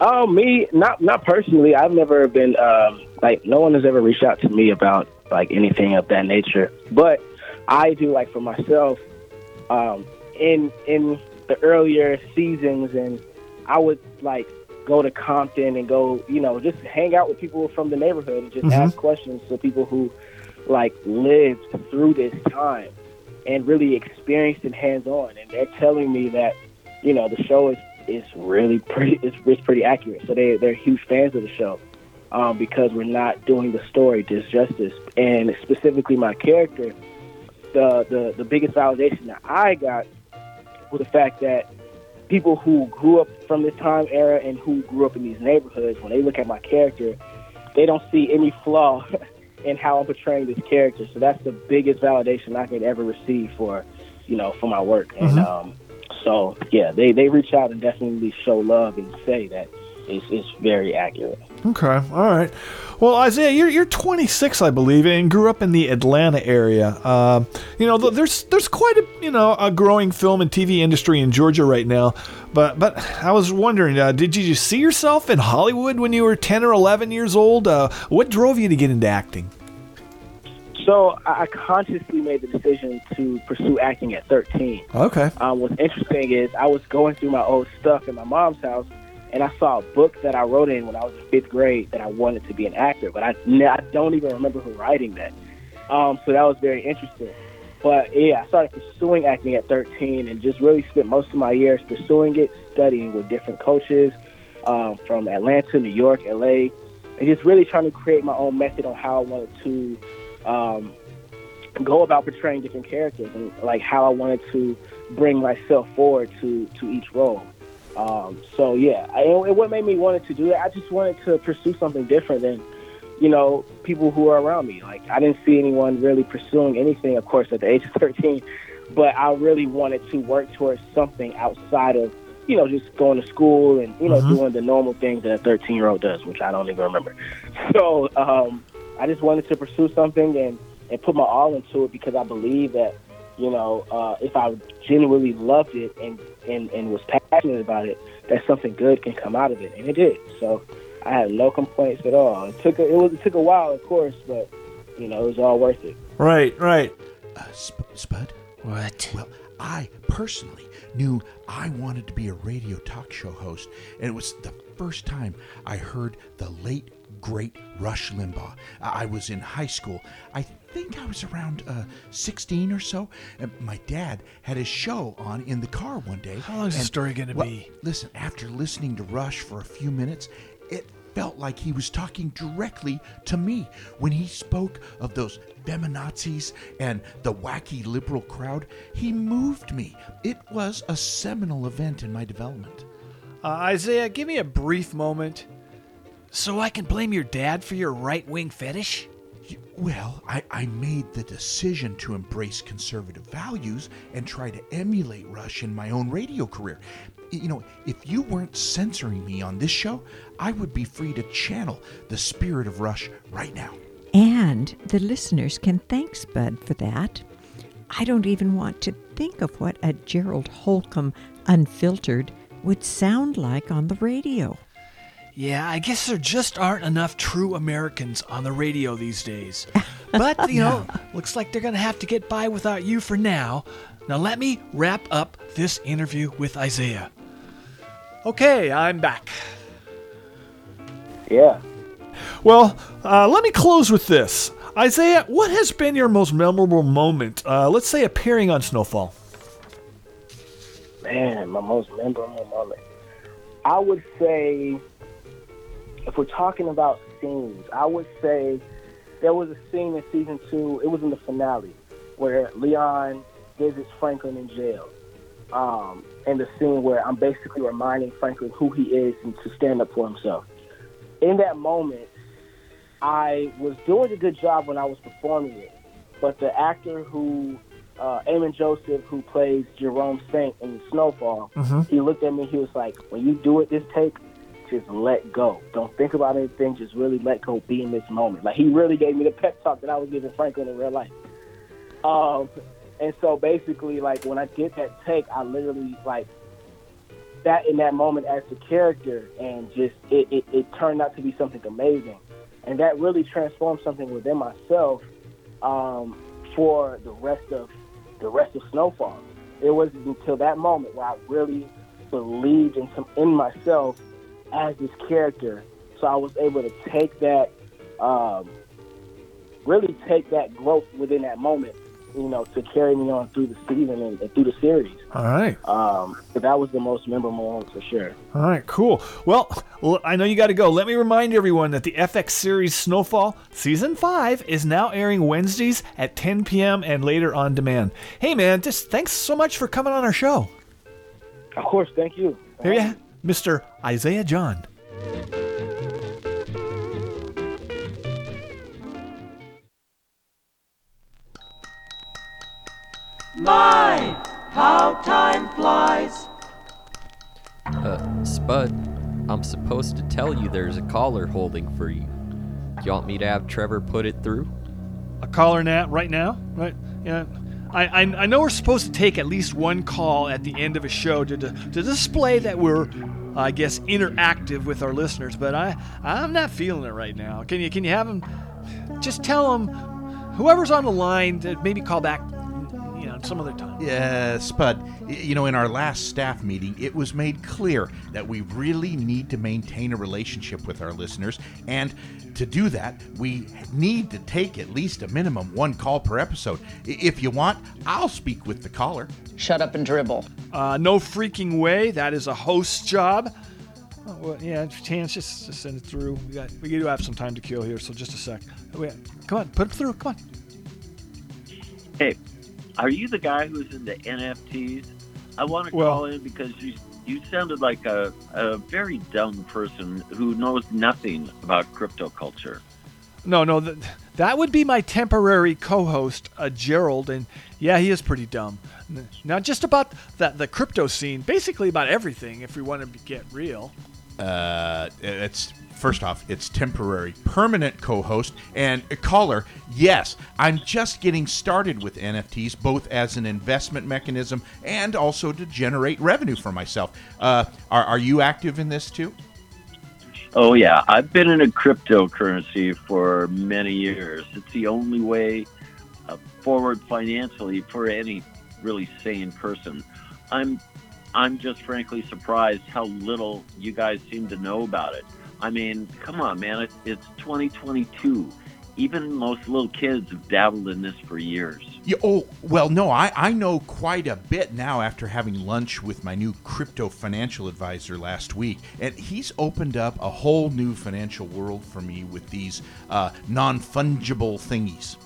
Oh, me, not not personally. I've never been um, like no one has ever reached out to me about like anything of that nature. But I do like for myself. Um, in in the earlier seasons, and I would like go to Compton and go, you know, just hang out with people from the neighborhood and just
Mhm.
ask questions to people who like lived through this time and really experienced it hands on. And they're telling me that, you know, the show is is really pretty it's, it's pretty accurate. So they they're huge fans of the show. Um, because we're not doing the story just justice. And specifically my character, the, the the biggest validation that I got was the fact that people who grew up from this time era and who grew up in these neighborhoods, when they look at my character, they don't see any flaw <laughs> in how I'm portraying this character. So that's the biggest validation I could ever receive for, you know, for my work. And
Mhm.
um, so yeah, they they reach out and definitely show love and say that it's it's very accurate.
Okay, all right. Well, Isaiah, you're you're 26, I believe, and grew up in the Atlanta area. Um, you know, there's there's quite a you know a growing film and TV industry in Georgia right now. But but I was wondering, uh, did you see yourself in Hollywood when you were 10 or 11 years old? Uh, what drove you to get into acting?
So I I consciously made the decision to pursue acting at 13.
Okay.
Um, what's interesting is I was going through my old stuff in my mom's house, and I saw a book that I wrote in when I was in fifth grade that I wanted to be an actor, but I don't even remember who writing that. Um, so that was very interesting. But yeah, I started pursuing acting at 13 and just really spent most of my years pursuing it, studying with different coaches um, from Atlanta, New York, LA, and just really trying to create my own method on how I wanted to um, go about portraying different characters and like how I wanted to bring myself forward to to each role. Um, so yeah, I, and what made me wanted to do that, I just wanted to pursue something different than you know people who are around me. Like I didn't see anyone really pursuing anything, of course, at the age of 13, but I really wanted to work towards something outside of you know just going to school and you know
Mhm.
doing the normal things that a 13 year old does, which I don't even remember. <laughs> So um, I just wanted to pursue something and and put my all into it because I believe that you know uh, if I genuinely loved it and, and and was passionate about it, that something good can come out of it, and it did. So I had no complaints at all. It took a, it was it took a while, of course, but you know it was all worth it.
Right, right.
Uh, Sp- Spud?
What?
Well, I personally knew I wanted to be a radio talk show host, and it was the first time I heard the late, great Rush Limbaugh. I I was in high school. I think I was around uh, 16 or so. And my dad had a show on in the car one day.
How long is the story gonna
well,
be?
Listen, after listening to Rush for a few minutes, it felt like he was talking directly to me when he spoke of those feminazis and the wacky liberal crowd. He moved me. It was a seminal event in my development.
Uh, Isaiah, give me a brief moment so I can blame your dad for your right wing fetish.
Well, I, I made the decision to embrace conservative values and try to emulate Rush in my own radio career. You know, if you weren't censoring me on this show, I would be free to channel the spirit of Rush right now.
And the listeners can thank Spud for that. I don't even want to think of what a Gerald Holcomb unfiltered would sound like on the radio.
Yeah, I guess there just aren't enough true Americans on the radio these days. <laughs> But, you know, looks like they're going to have to get by without you for now. Now, let me wrap up this interview with Isaiah. Okay, I'm back.
Yeah.
Well, uh, let me close with this. Isaiah, what has been your most memorable moment? Uh, let's say appearing on Snowfall.
Man, my most memorable moment. I would say, if we're talking about scenes, I would say there was a scene in season two. It was in the finale where Leon visits Franklin in jail. Um, and the scene where I'm basically reminding Franklin who he is and to stand up for himself. In that moment, I was doing a good job when I was performing it, but the actor who, uh, Amin Joseph, who plays Jerome Saint in Snowfall,
Mhm.
he looked at me. He was like, "When you do it this take, just let go. Don't think about anything. Just really let go. Be in this moment." Like he really gave me the pep talk that I was giving Franklin in real life. Um, and so basically, like when I did that take, I literally like that in that moment as the character, and just it, it, it turned out to be something amazing, and that really transformed something within myself um, for the rest of the rest of Snowfall. It wasn't until that moment where I really believed in some in myself as this character, so I was able to take that, um, really take that growth within that moment, you know, to carry me on through the season and, and through the series.
All right.
Um, but that was the most memorable moment for sure.
All right, cool. Well, I know you got to go. Let me remind everyone that the FX series Snowfall Season 5 is now airing Wednesdays at 10 p.m. and later on demand. Hey, man, just thanks so much for coming on our show.
Of course, thank you.
There you Mr. Isaiah John.
My, how time flies.
Uh, Spud, I'm supposed to tell you there's a caller holding for you. Do you want me to have Trevor put it through?
A caller nat right now, right? Yeah. I, I, I know we're supposed to take at least one call at the end of a show to, to, to display that we're, I guess, interactive with our listeners, but I I'm not feeling it right now. Can you can you have them? Just tell them, whoever's on the line, to maybe call back, you some other time.
Yeah, Spud, you know, in our last staff meeting, it was made clear that we really need to maintain a relationship with our listeners. And to do that, we need to take at least a minimum one call per episode. If you want, I'll speak with the caller.
Shut up and dribble. Uh, no freaking way. That is a host's job. Oh, well, yeah, chance just, just send it through. We got we do have some time to kill here, so just a sec. Wait, come on, put it through. Come on.
Hey, are you the guy who's into NFTs? I want to
Well-
call in because you you sounded like a, a very dumb person who knows nothing about crypto culture.
No, no, th- that would be my temporary co-host, uh, Gerald, and yeah, he is pretty dumb. N- Not just about the the crypto scene, basically about everything. If we want to be, get real.
Uh, it's first off, it's temporary, permanent co-host and a caller. Yes, I'm just getting started with NFTs, both as an investment mechanism and also to generate revenue for myself. Uh, are, are you active in this too?
Oh yeah, I've been in a cryptocurrency for many years. It's the only way uh, forward financially for any really sane person. I'm I'm just frankly surprised how little you guys seem to know about it. I mean, come on, man, it, it's 2022. Even most little kids have dabbled in this for years.
Yeah, oh, well, no, I, I know quite a bit now after having lunch with my new crypto financial advisor last week. And he's opened up a whole new financial world for me with these uh, non fungible thingies.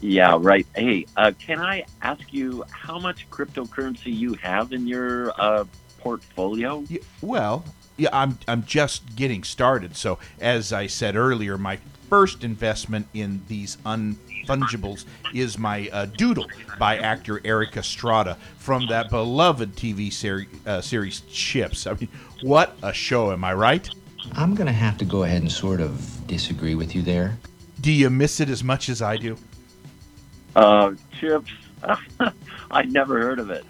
Yeah, right. Hey, uh, can I ask you how much cryptocurrency you have in your uh, portfolio?
Yeah, well, yeah, I'm, I'm just getting started. So, as I said earlier, my first investment in these unfungibles is my uh, Doodle by actor Erik Estrada from that beloved TV seri- uh, series Chips. I mean, what a show, am I right?
I'm going to have to go ahead and sort of disagree with you there.
Do you miss it as much as I do?
Uh, Chips, <laughs> I never heard of it.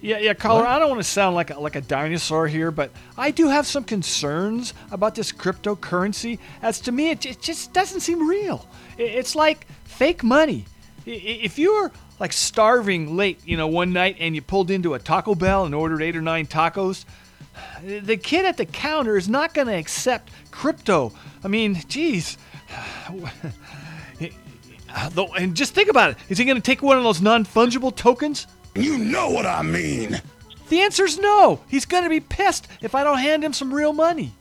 Yeah, yeah, caller. I don't want to sound like a, like a dinosaur here, but I do have some concerns about this cryptocurrency. As to me, it, it just doesn't seem real. It, it's like fake money. If you were like starving late, you know, one night and you pulled into a Taco Bell and ordered eight or nine tacos, the kid at the counter is not going to accept crypto. I mean, geez. <sighs> Uh, and just think about it. Is he going to take one of those non fungible tokens?
You know what I mean.
The answer's no. He's going to be pissed if I don't hand him some real money.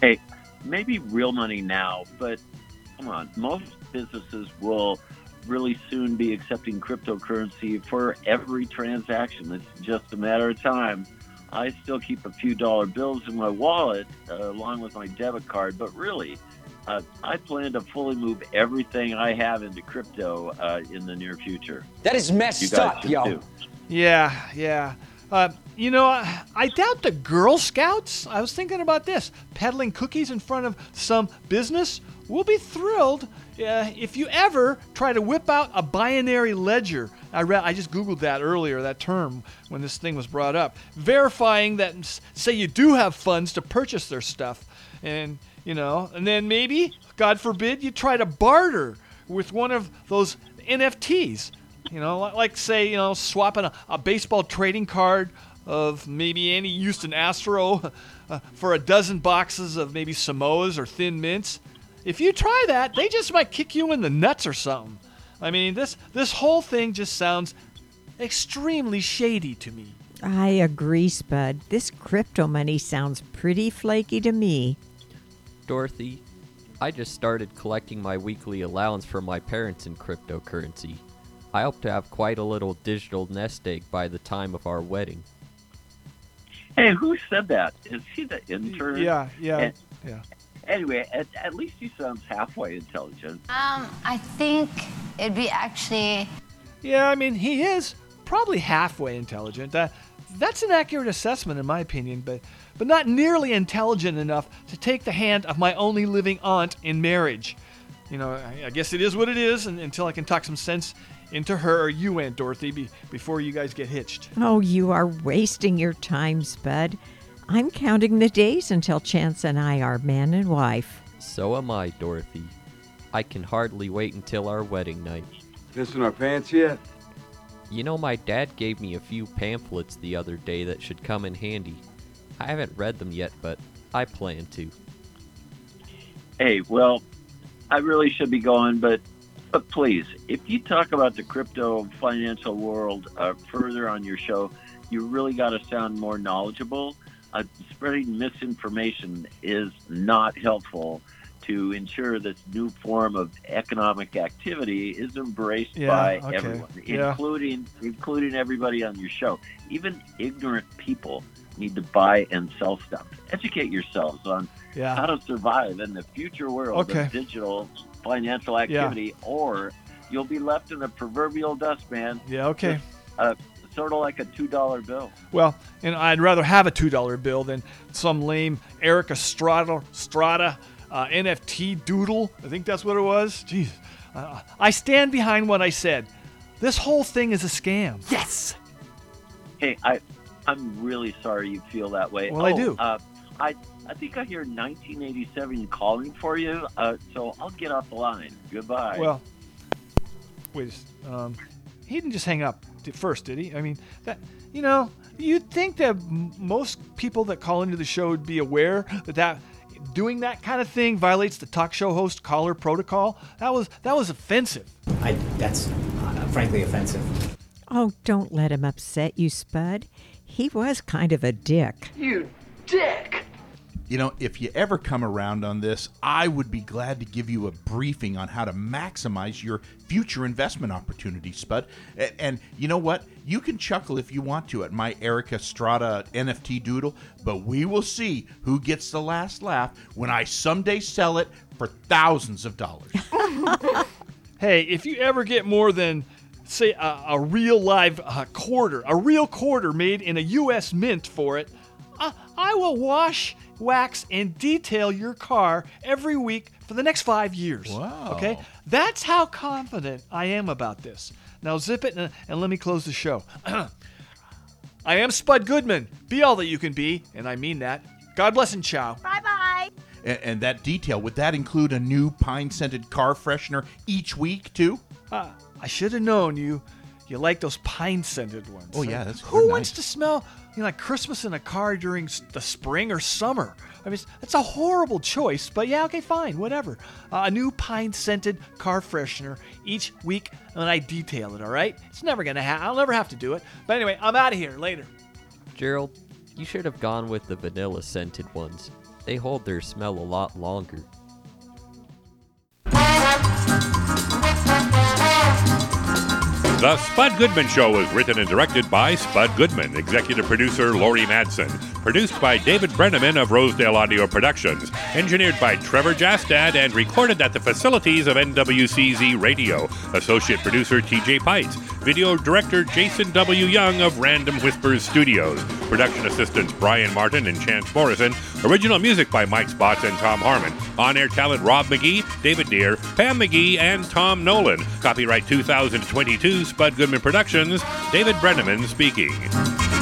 Hey, maybe real money now, but come on, most businesses will really soon be accepting cryptocurrency for every transaction. It's just a matter of time. I still keep a few dollar bills in my wallet uh, along with my debit card, but really, uh, I plan to fully move everything I have into crypto uh, in the near future.
That is messed
You guys
up,
should
yo.
too.
Yeah, yeah. Uh, you know, I, I doubt the Girl Scouts. I was thinking about this peddling cookies in front of some business. We'll be thrilled uh, if you ever try to whip out a binary ledger. I read, I just googled that earlier, that term when this thing was brought up, verifying that, say, you do have funds to purchase their stuff, and you know, and then maybe, God forbid, you try to barter with one of those NFTs. You know, like say, you know, swapping a, a baseball trading card of maybe any Houston Astro <laughs> uh, for a dozen boxes of maybe Samoas or Thin Mints. If you try that, they just might kick you in the nuts or something. I mean, this this whole thing just sounds extremely shady to me.
I agree, Spud. This crypto money sounds pretty flaky to me.
Dorothy, I just started collecting my weekly allowance from my parents in cryptocurrency. I hope to have quite a little digital nest egg by the time of our wedding.
Hey, who said that? Is he the intern?
Yeah, yeah,
And-
yeah.
Anyway, at, at least he sounds halfway intelligent.
Um, I think it'd be actually.
Yeah, I mean, he is probably halfway intelligent. Uh, that's an accurate assessment, in my opinion, but but not nearly intelligent enough to take the hand of my only living aunt in marriage. You know, I, I guess it is what it is, and, until I can talk some sense into her or you, Aunt Dorothy, be, before you guys get hitched.
Oh, you are wasting your time, Spud. I'm counting the days until Chance and I are man and wife.
So am I, Dorothy. I can hardly wait until our wedding night.
Pissing our pants yet?
You know, my dad gave me a few pamphlets the other day that should come in handy. I haven't read them yet, but I plan to.
Hey, well, I really should be going, but but please, if you talk about the crypto financial world uh, further on your show, you really got to sound more knowledgeable. Uh, spreading misinformation is not helpful to ensure this new form of economic activity is embraced
Yeah,
by
okay,
everyone,
yeah.
including including everybody on your show. Even ignorant people need to buy and sell stuff. Educate yourselves on
Yeah.
how to survive in the future world
Okay.
of digital financial activity, or you'll be left in the proverbial dustman.
Yeah, okay.
Uh, sort of like a two dollar bill.
Well, and I'd rather have a two dollar bill than some lame Erik Estrada, Strada uh, NFT doodle. I think that's what it was. Jeez, uh, I stand behind what I said. This whole thing is a scam. Yes.
Hey, I, I'm really sorry you feel that way.
Well, I
Oh,
do.
Uh, I I think I hear 1987 calling for you. Uh, so I'll get off the line. Goodbye.
Well, wait. Um, he didn't just hang up first, did he? I mean, that you know, you'd think that m- most people that call into the show would be aware that that doing that kind of thing violates the talk show host caller protocol. That was that was offensive.
I, that's uh, frankly offensive.
Oh, don't let him upset you, Spud. He was kind of a dick.
You dick!
You know, if you ever come around on this, I would be glad to give you a briefing on how to maximize your future investment opportunities, Spud. A- And, you know what? You can chuckle if you want to at my Erica Estrada NFT doodle, but we will see who gets the last laugh when I someday sell it for thousands of dollars. <laughs>
Hey, if you ever get more than say a, a real live uh, quarter, a real quarter made in a U.S. mint for it, I, I will wash, wax, and detail your car every week for the next five years.
Wow.
Okay, that's how confident I am about this. Now zip it and, and let me close the show. <clears throat> I am Spud Goodman. Be all that you can be, and I mean that. God bless and ciao.
Bye bye.
and, and that detail, would that include a new pine scented car freshener each week, too?
Uh, I should have known you. You like those pine scented ones.
Oh, yeah, that's cool.
who
they're
wants
nice.
to smell you know, like Christmas in a car during the spring or summer? I mean, it's, it's a horrible choice, but yeah, okay, fine, whatever. Uh, a new pine scented car freshener each week, and I detail it. All right, it's never gonna happen. I'll never have to do it. But anyway, I'm out of here. Later.
Gerald, you should have gone with the vanilla scented ones. They hold their smell a lot longer.
The Spud Goodman Show is written and directed by Spud Goodman, executive producer Lori Madsen, produced by David Brenneman of Rosedale Audio Productions, engineered by Trevor Jastad, and recorded at the facilities of NWCZ Radio, associate producer TJ Pites, video director Jason W. Young of Random Whispers Studios, production assistants Brian Martin and Chance Morrison, original music by Mike Spots and Tom Harmon, on air talent Rob McGee, David Deere, Pam McGee, and Tom Nolan. Copyright 2022 Spud Goodman Productions, David Brenneman speaking.